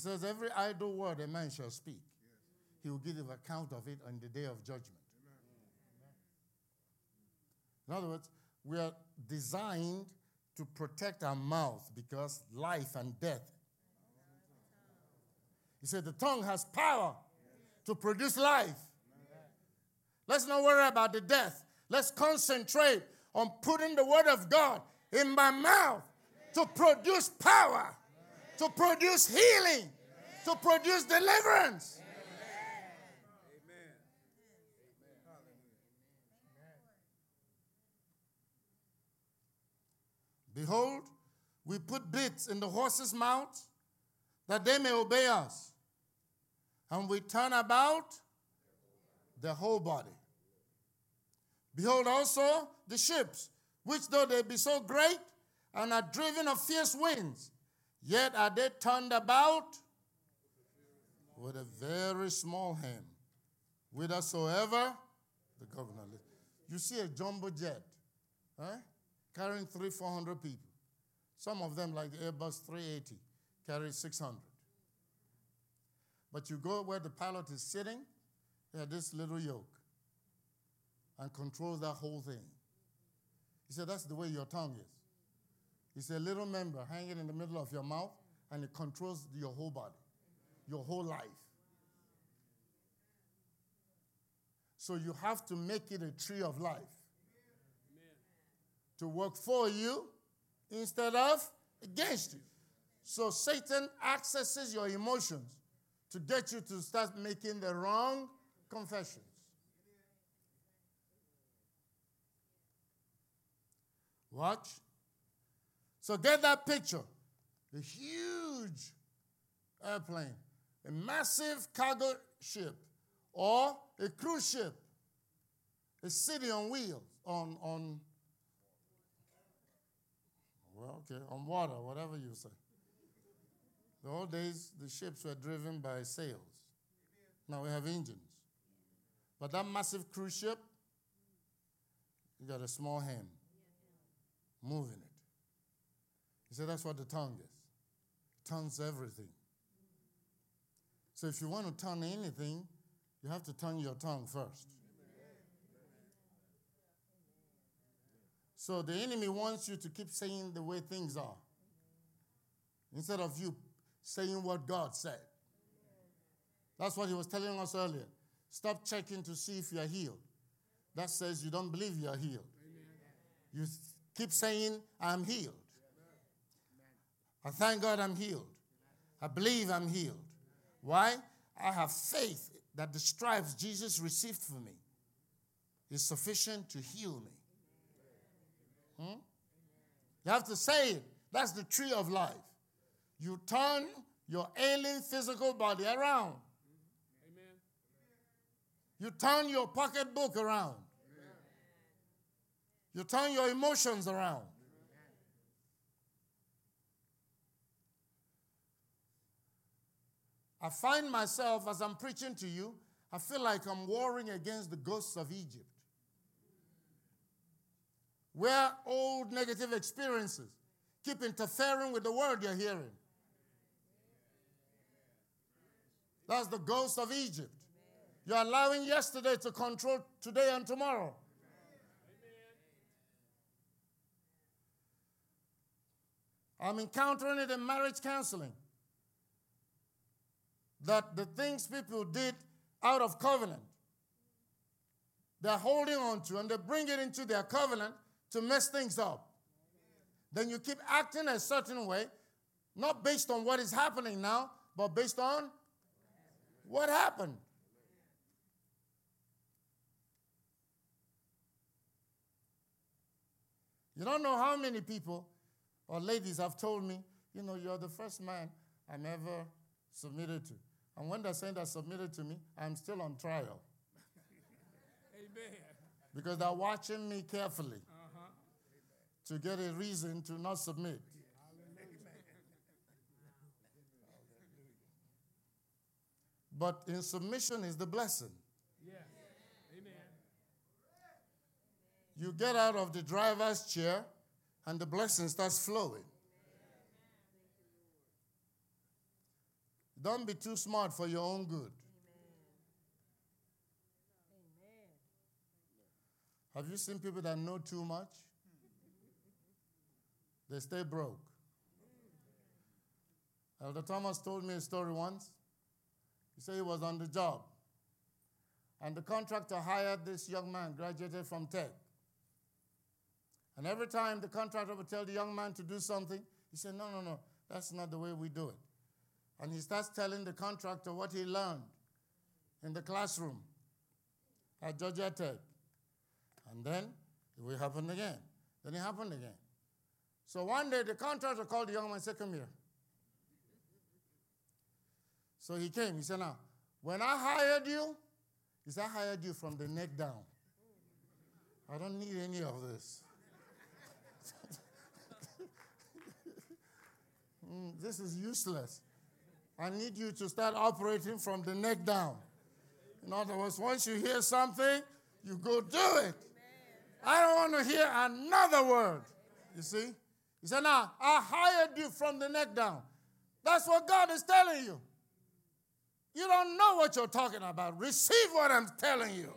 says, Every idle word a man shall speak, he will give an account of it on the day of judgment. In other words, we are designed to protect our mouth because life and death. He said, The tongue has power to produce life. Let's not worry about the death. Let's concentrate on putting the word of God in my mouth to produce power, to produce healing, to produce deliverance. Behold, we put bits in the horses' mouths that they may obey us. And we turn about the whole body. Behold also the ships, which though they be so great and are driven of fierce winds, yet are they turned about with a very small hand, whithersoever the governor lives. You see a jumbo jet, eh? carrying three, four hundred people. Some of them, like the Airbus 380, carry 600. But you go where the pilot is sitting, he this little yoke and controls that whole thing. He said, That's the way your tongue is. It's a little member hanging in the middle of your mouth, and it controls your whole body, your whole life. So you have to make it a tree of life to work for you instead of against you. So Satan accesses your emotions to get you to start making the wrong confessions. Watch. So get that picture. The huge airplane, a massive cargo ship, or a cruise ship, a city on wheels, on, on well, okay, on water, whatever you say. The old days, the ships were driven by sails. Now we have engines. But that massive cruise ship, you got a small hand moving it. He said that's what the tongue is. Tongue's everything. So if you want to turn anything, you have to turn your tongue first. So the enemy wants you to keep saying the way things are instead of you saying what God said. That's what he was telling us earlier. Stop checking to see if you are healed. That says you don't believe you are healed. You keep saying, I'm healed. I thank God I'm healed. I believe I'm healed. Why? I have faith that the stripes Jesus received for me is sufficient to heal me. Hmm? You have to say it. That's the tree of life. You turn your ailing physical body around. Amen. You turn your pocketbook around. You turn your emotions around. I find myself, as I'm preaching to you, I feel like I'm warring against the ghosts of Egypt. Where old negative experiences keep interfering with the word you're hearing. That's the ghost of Egypt. You're allowing yesterday to control today and tomorrow. I'm encountering it in marriage counseling. That the things people did out of covenant, they're holding on to and they bring it into their covenant to mess things up. Then you keep acting a certain way, not based on what is happening now, but based on what happened. You don't know how many people or ladies have told me, you know, you're the first man I'm ever submitted to. And when they're saying they're submitted to me, I'm still on trial. because they're watching me carefully to get a reason to not submit. But in submission is the blessing. Yes. Amen. You get out of the driver's chair and the blessing starts flowing. Don't be too smart for your own good. Have you seen people that know too much? They stay broke. Elder Thomas told me a story once. He said he was on the job. And the contractor hired this young man, graduated from Tech. And every time the contractor would tell the young man to do something, he said, No, no, no, that's not the way we do it. And he starts telling the contractor what he learned in the classroom at Georgia Tech. And then it will happen again. Then it happened again. So one day the contractor called the young man and said, Come here. So he came. He said, Now, when I hired you, he said, I hired you from the neck down. I don't need any of this. Mm, this is useless. I need you to start operating from the neck down. In other words, once you hear something, you go do it. I don't want to hear another word. You see? He said, Now, I hired you from the neck down. That's what God is telling you. You don't know what you're talking about. Receive what I'm telling you.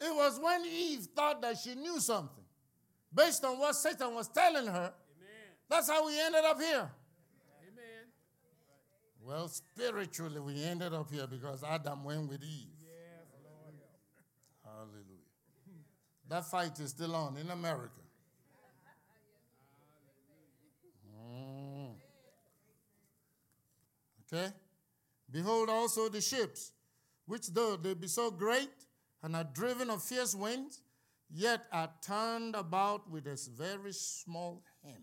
It was when Eve thought that she knew something based on what Satan was telling her. Amen. That's how we ended up here. Amen. Well, spiritually, we ended up here because Adam went with Eve. Yes, Lord. Hallelujah. That fight is still on in America. Mm. Okay? Behold also the ships, which though they be so great and are driven of fierce winds, yet are turned about with a very small hem,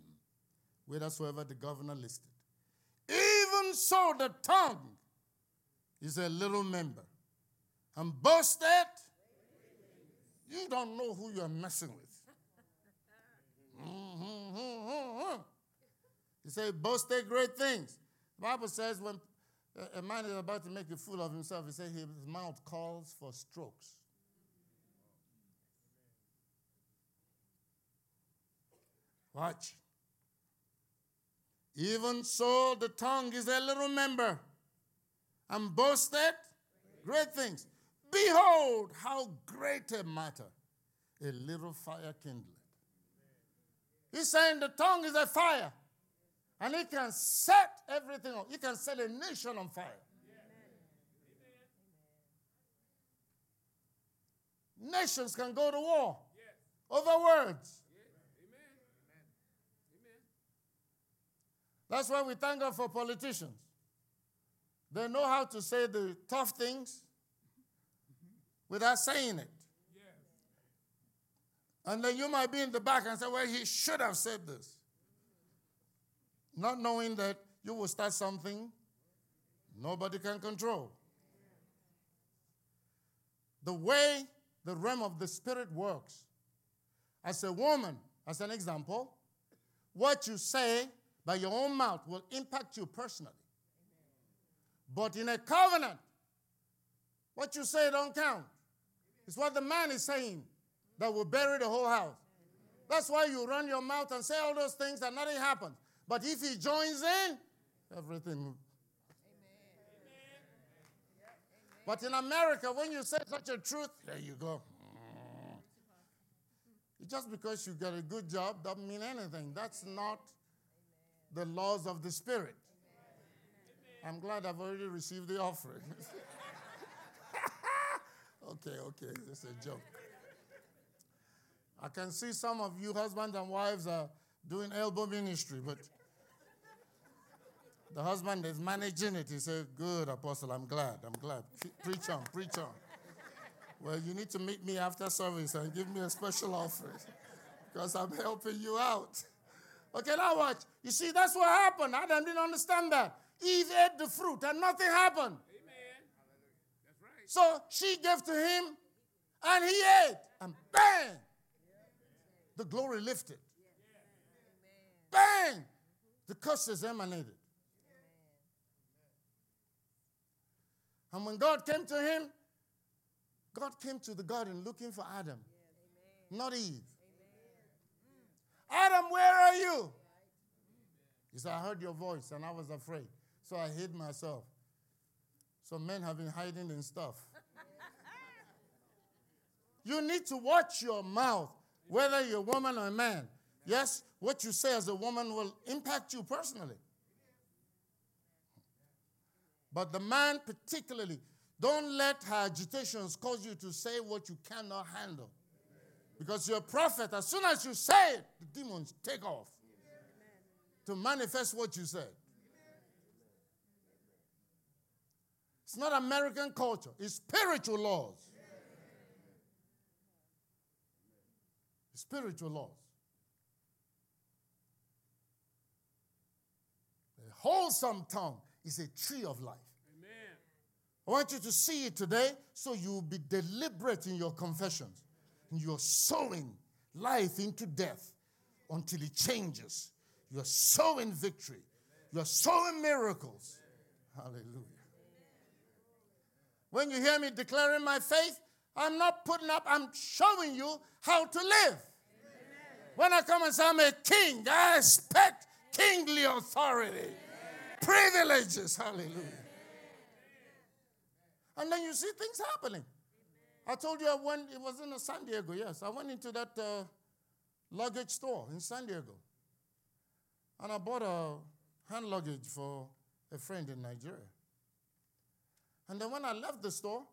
whithersoever the governor listed. Even so, the tongue is a little member, and boasted you don't know who you're messing with. Mm-hmm. He said, boasted great things. The Bible says when a man is about to make a fool of himself, he says his mouth calls for strokes. Watch. Even so, the tongue is a little member and boasted great things. Behold, how great a matter a little fire kindled. He's saying the tongue is a fire, and it can set everything on. It can set a nation on fire. Nations can go to war over words. That's why we thank God for politicians. They know how to say the tough things without saying it. And then you might be in the back and say, well, he should have said this. Not knowing that you will start something nobody can control. The way the realm of the spirit works. As a woman, as an example, what you say by your own mouth will impact you personally. But in a covenant, what you say don't count. It's what the man is saying that will bury the whole house. That's why you run your mouth and say all those things and nothing happens. But if he joins in, everything. But in America, when you say such a truth, there you go. Just because you get a good job doesn't mean anything. That's not the laws of the Spirit. I'm glad I've already received the offering. okay, okay, it's a joke. I can see some of you husbands and wives are doing elbow ministry, but the husband is managing it. He said, Good, Apostle, I'm glad. I'm glad. Preach on, preach on. Well, you need to meet me after service and give me a special offering because I'm helping you out. Okay, now watch. You see, that's what happened. Adam didn't understand that. Eve ate the fruit and nothing happened. Amen. That's right. So she gave to him and he ate. And bang! The glory lifted. Bang! The curses emanated. And when God came to him, God came to the garden looking for Adam, not Eve. Adam, where are you? He said, I heard your voice and I was afraid. So I hid myself. So men have been hiding in stuff. You need to watch your mouth, whether you're a woman or a man. Yes, what you say as a woman will impact you personally. But the man, particularly, don't let her agitations cause you to say what you cannot handle. Because you're a prophet, as soon as you say it, the demons take off to manifest what you said. It's not American culture, it's spiritual laws. Spiritual laws. A wholesome tongue is a tree of life. Amen. I want you to see it today so you'll be deliberate in your confessions. And you're sowing life into death until it changes. You're sowing victory. You're sowing miracles. Hallelujah. When you hear me declaring my faith, I'm not putting up, I'm showing you how to live. When I come and say I'm a king, I expect kingly authority, privileges. Hallelujah. And then you see things happening. I told you I went, it was in San Diego, yes. I went into that uh, luggage store in San Diego. And I bought a hand luggage for a friend in Nigeria. And then when I left the store,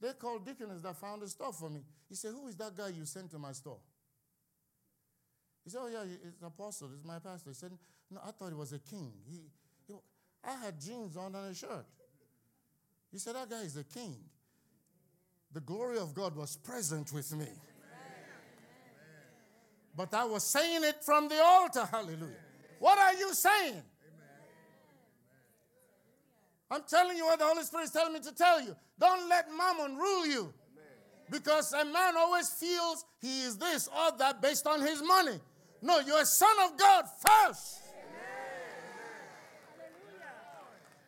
they called Deaconess that found the store for me. He said, Who is that guy you sent to my store? He said, Oh, yeah, it's apostle. It's my pastor. He said, No, I thought he was a king. He, he, I had jeans on and a shirt. He said, That guy is a king. The glory of God was present with me. But I was saying it from the altar. Hallelujah. What are you saying? I'm telling you what the Holy Spirit is telling me to tell you. Don't let mammon rule you. Because a man always feels he is this or that based on his money. No, you're a son of God first.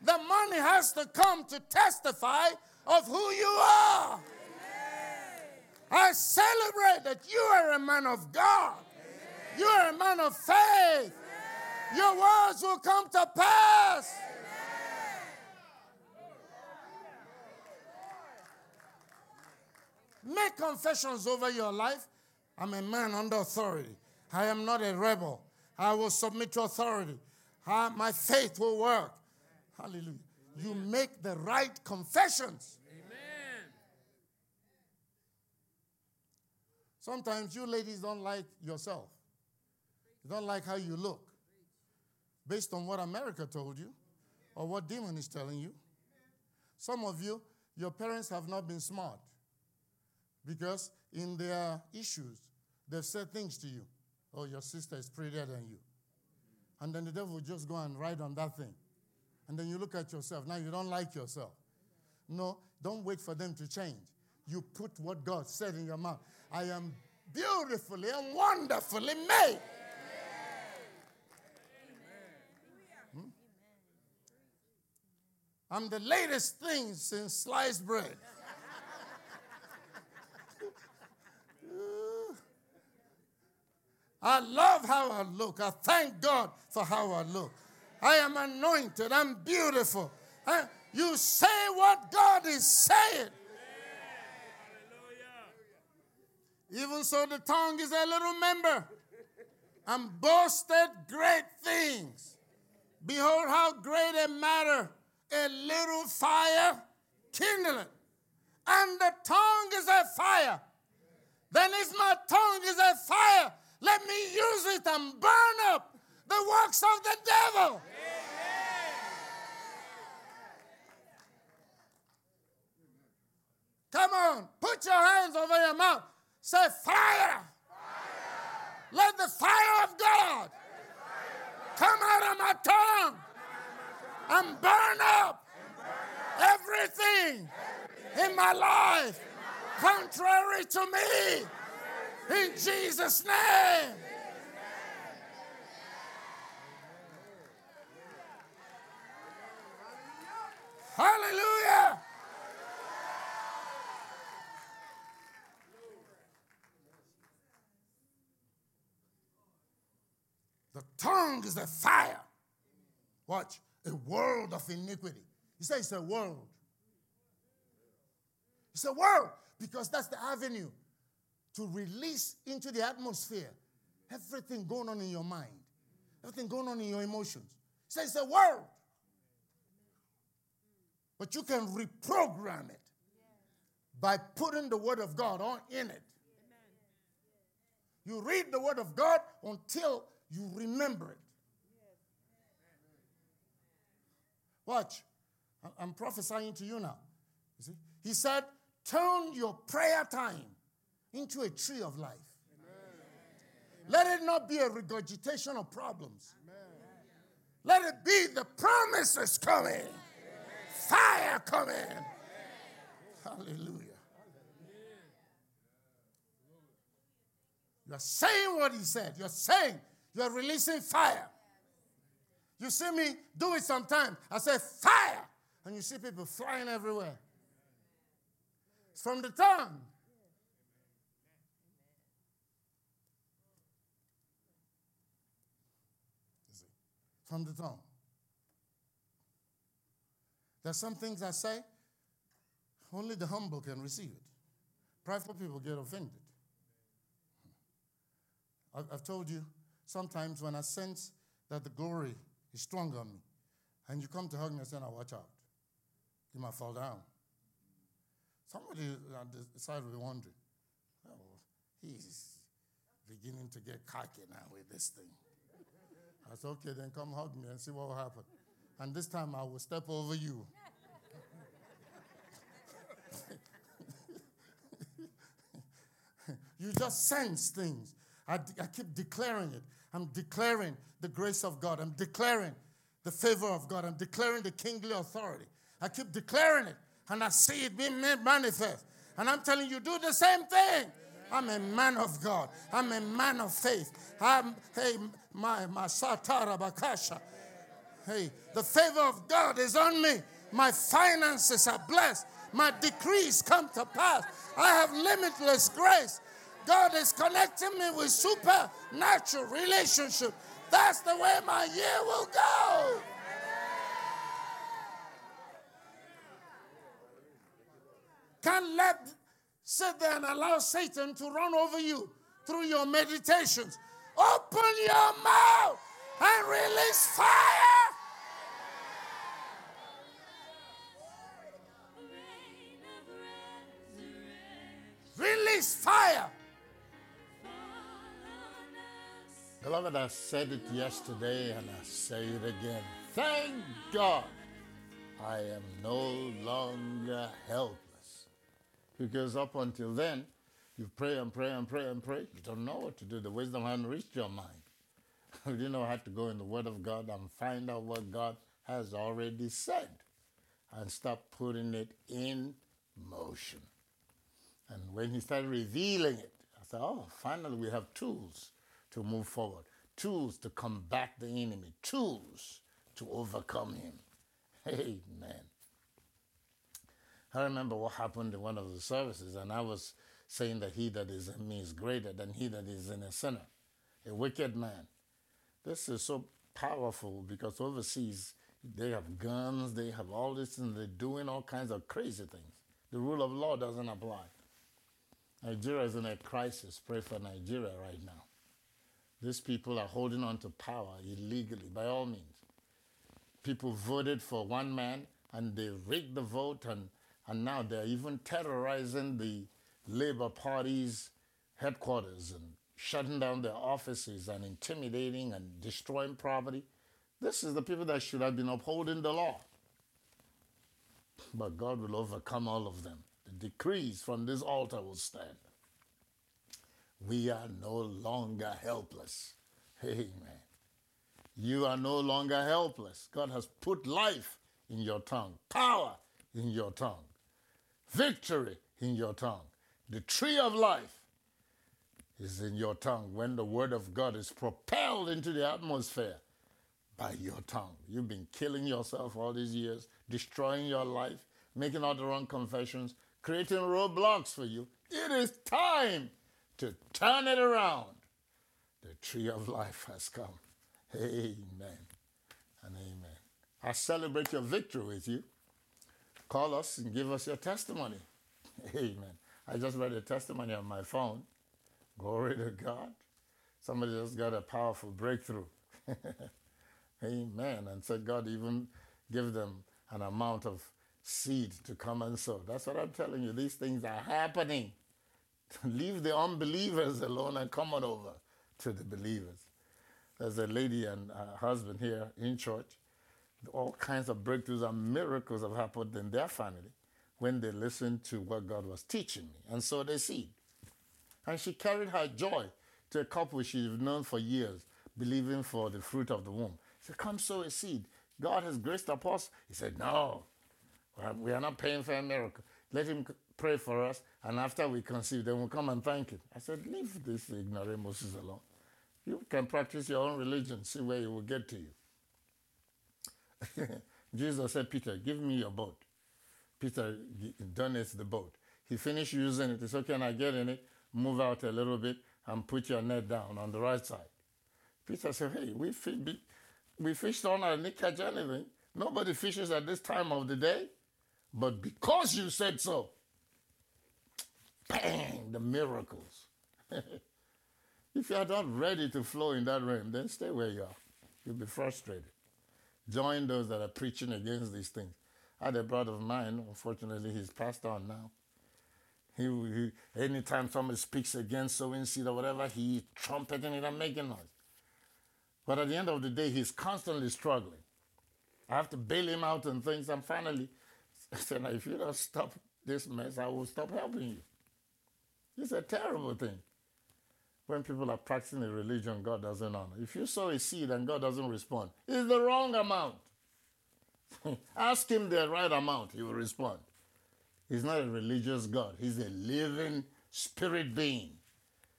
The money has to come to testify of who you are. I celebrate that you are a man of God. You are a man of faith. Your words will come to pass. Make confessions over your life. I'm a man under authority. I am not a rebel. I will submit to authority. I- my faith will work. Hallelujah. You make the right confessions. Amen. Sometimes you ladies don't like yourself. You don't like how you look. Based on what America told you or what demon is telling you. Some of you, your parents have not been smart because in their issues, they've said things to you. Oh, your sister is prettier than you. And then the devil will just go and ride on that thing. And then you look at yourself. Now you don't like yourself. No, don't wait for them to change. You put what God said in your mouth. I am beautifully and wonderfully made. I'm the latest thing since sliced bread. I love how I look. I thank God for how I look. I am anointed. I'm beautiful. Uh, You say what God is saying. Even so, the tongue is a little member and boasted great things. Behold, how great a matter a little fire kindleth. And the tongue is a fire. Then if my tongue is a fire, let me use it and burn up the works of the devil. Come on, put your hands over your mouth. Say, fire. Let the fire of God come out of my tongue. And burn up everything in my life contrary to me. In Jesus' name. Hallelujah. The tongue is a fire. Watch, a world of iniquity. He says it's a world. It's a world because that's the avenue to release into the atmosphere everything going on in your mind, everything going on in your emotions. He says it's a world. But you can reprogram it by putting the word of God on in it. You read the word of God until you remember it. Watch. I'm prophesying to you now. You see? He said, turn your prayer time into a tree of life. Let it not be a regurgitation of problems. Let it be the promises coming, fire coming. Hallelujah. You're saying what he said. You're saying, you're releasing fire. You see me do it sometimes. I say fire, and you see people flying everywhere. It's from the tongue. From the tongue. There's some things I say, only the humble can receive it. Prideful people get offended. I've, I've told you sometimes when I sense that the glory is strong on me, and you come to hug me and say, now watch out. You might fall down. Somebody on the side will be wondering, oh, he's beginning to get cocky now with this thing. I said, okay, then come hug me and see what will happen. And this time I will step over you. you just sense things. I, I keep declaring it. I'm declaring the grace of God. I'm declaring the favor of God. I'm declaring the kingly authority. I keep declaring it, and I see it being made manifest. And I'm telling you, do the same thing. I'm a man of God. I'm a man of faith. I'm, hey, my, my satara bakasha. Hey, the favor of God is on me. My finances are blessed. My decrees come to pass. I have limitless grace. God is connecting me with supernatural relationship. That's the way my year will go. Can't let sit there and allow Satan to run over you through your meditations. Open your mouth and release fire. Release fire. Beloved, I said it yesterday and I say it again. Thank God I am no longer helpless. Because up until then, you pray and pray and pray and pray. You don't know what to do. The wisdom hadn't reached your mind. you didn't know how to go in the Word of God and find out what God has already said and start putting it in motion. And when he started revealing it, I said, oh, finally we have tools to move forward, tools to combat the enemy, tools to overcome him. Amen. I remember what happened in one of the services, and I was saying that he that is in me is greater than he that is in a sinner, a wicked man. This is so powerful because overseas they have guns, they have all this, and they're doing all kinds of crazy things. The rule of law doesn't apply. Nigeria is in a crisis. Pray for Nigeria right now. These people are holding on to power illegally, by all means. People voted for one man and they rigged the vote, and, and now they're even terrorizing the Labour Party's headquarters and shutting down their offices and intimidating and destroying property. This is the people that should have been upholding the law. But God will overcome all of them. The decrees from this altar will stand. We are no longer helpless. Amen. You are no longer helpless. God has put life in your tongue, power in your tongue, victory in your tongue. The tree of life is in your tongue when the word of God is propelled into the atmosphere by your tongue. You've been killing yourself all these years, destroying your life, making all the wrong confessions, creating roadblocks for you. It is time to turn it around. The tree of life has come. Amen and amen. I celebrate your victory with you. Call us and give us your testimony. Amen. I just read a testimony on my phone. Glory to God. Somebody just got a powerful breakthrough. Amen. And said God even give them an amount of seed to come and sow. That's what I'm telling you. These things are happening. Leave the unbelievers alone and come on over to the believers. There's a lady and her husband here in church. All kinds of breakthroughs and miracles have happened in their family when they listened to what God was teaching me. And so they seed. And she carried her joy to a couple she's known for years, believing for the fruit of the womb. She said, Come sow a seed. God has graced us. He said, No, we are not paying for a miracle. Let him pray for us, and after we conceive, then we'll come and thank him. I said, Leave this ignoramuses alone. You can practice your own religion, see where it will get to you. Jesus said, Peter, give me your boat. Peter donates the boat. He finished using it. He said, Can I get in it? Move out a little bit and put your net down on the right side. Peter said, Hey, we, we fished night and didn't catch anything. Nobody fishes at this time of the day. But because you said so, bang, the miracles. if you are not ready to flow in that realm, then stay where you are. You'll be frustrated. Join those that are preaching against these things. I had a brother of mine, unfortunately, he's passed on now. He, he anytime somebody speaks against sowing seed or whatever, he trumpeting it and making noise. But at the end of the day, he's constantly struggling. I have to bail him out and things. And finally, I said, if you don't stop this mess, I will stop helping you. It's a terrible thing. When people are practicing a religion God doesn't honor. If you sow a seed and God doesn't respond, it's the wrong amount. Ask him the right amount, he will respond. He's not a religious God, he's a living spirit being.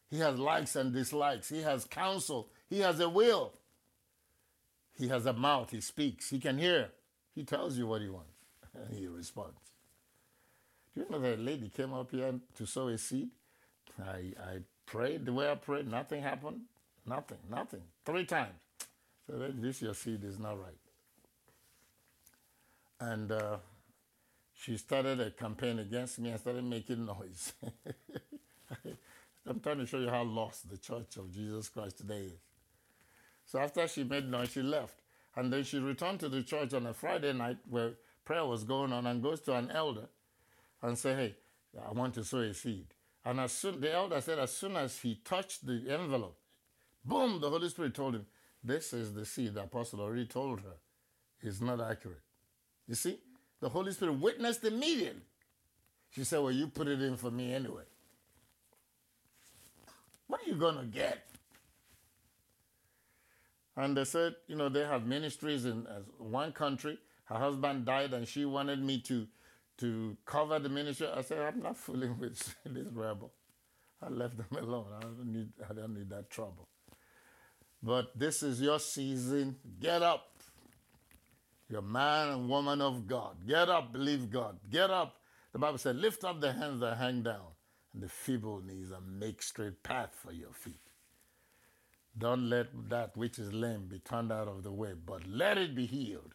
He has likes and dislikes, he has counsel, he has a will. He has a mouth, he speaks, he can hear. He tells you what he wants, and he responds. Do you know that lady came up here to sow a seed? I, I prayed the way I prayed, nothing happened. Nothing, nothing. Three times. So this your seed is not right. And uh, she started a campaign against me and started making noise. I'm trying to show you how lost the Church of Jesus Christ today is. So after she made noise, she left. And then she returned to the church on a Friday night where prayer was going on and goes to an elder and say, hey, I want to sow a seed. And as soon, the elder said, as soon as he touched the envelope, boom, the Holy Spirit told him, this is the seed the apostle already told her is not accurate. You see, the Holy Spirit witnessed immediately. She said, well, you put it in for me anyway. What are you to get? And they said, you know, they have ministries in one country. Her husband died, and she wanted me to to cover the ministry. I said, I'm not fooling with this rebel. I left them alone. I don't need I don't need that trouble. But this is your season. Get up. You're man and woman of God. Get up, believe God. Get up. The Bible said, lift up the hands that hang down and the feeble knees and make straight path for your feet. Don't let that which is lame be turned out of the way, but let it be healed.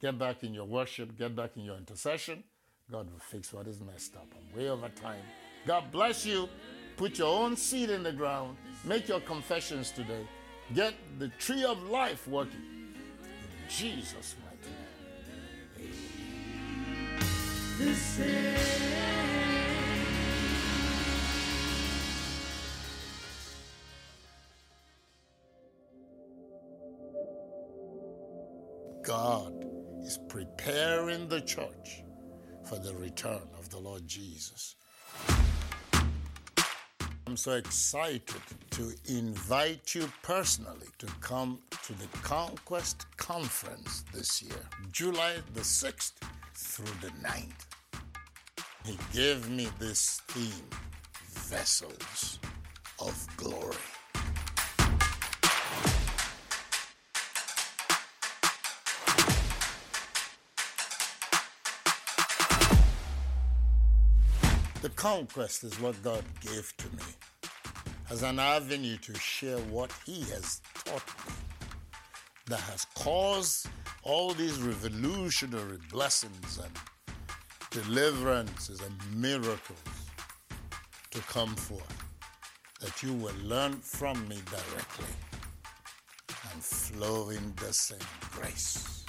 Get back in your worship, get back in your intercession. God will fix what is messed up. I'm way over time. God bless you. Put your own seed in the ground. Make your confessions today. Get the tree of life working. In Jesus' mighty name. God is preparing the church for the return of the Lord Jesus. I'm so excited to invite you personally to come to the Conquest Conference this year, July the 6th through the 9th. He gave me this theme Vessels of Glory. The conquest is what God gave to me as an avenue to share what He has taught me that has caused all these revolutionary blessings and deliverances and miracles to come forth, that you will learn from me directly and flow in the same grace.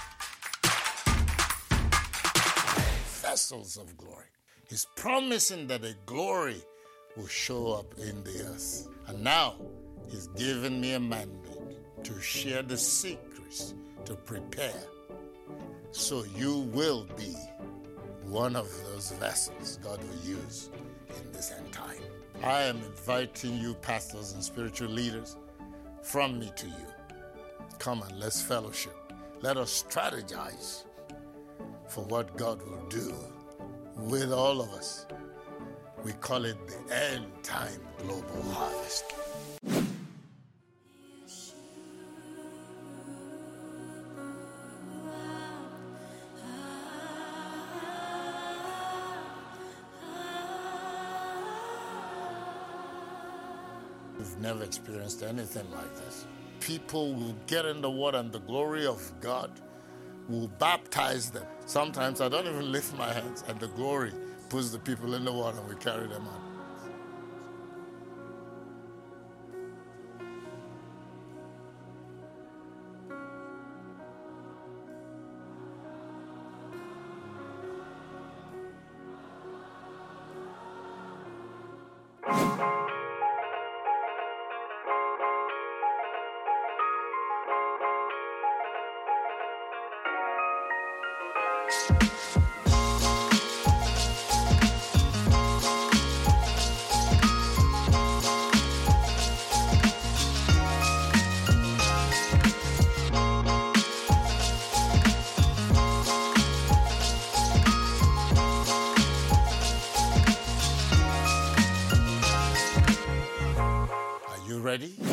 Vessels of glory. He's promising that a glory will show up in the earth. And now he's given me a mandate to share the secrets to prepare so you will be one of those vessels God will use in this end time. I am inviting you, pastors and spiritual leaders, from me to you. Come and let's fellowship. Let us strategize for what God will do with all of us. We call it the end time global harvest. We've never experienced anything like this. People will get in the water and the glory of God will baptize them. Sometimes I don't even lift my hands and the glory puts the people in the water and we carry them out.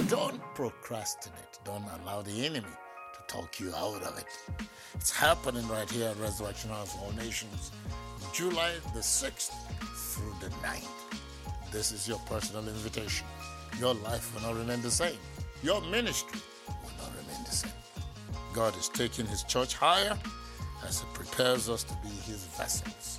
Don't procrastinate. Don't allow the enemy talk you out of it. It's happening right here at Resurrection House of All Nations, July the 6th through the 9th. This is your personal invitation. Your life will not remain the same. Your ministry will not remain the same. God is taking his church higher as he prepares us to be his vessels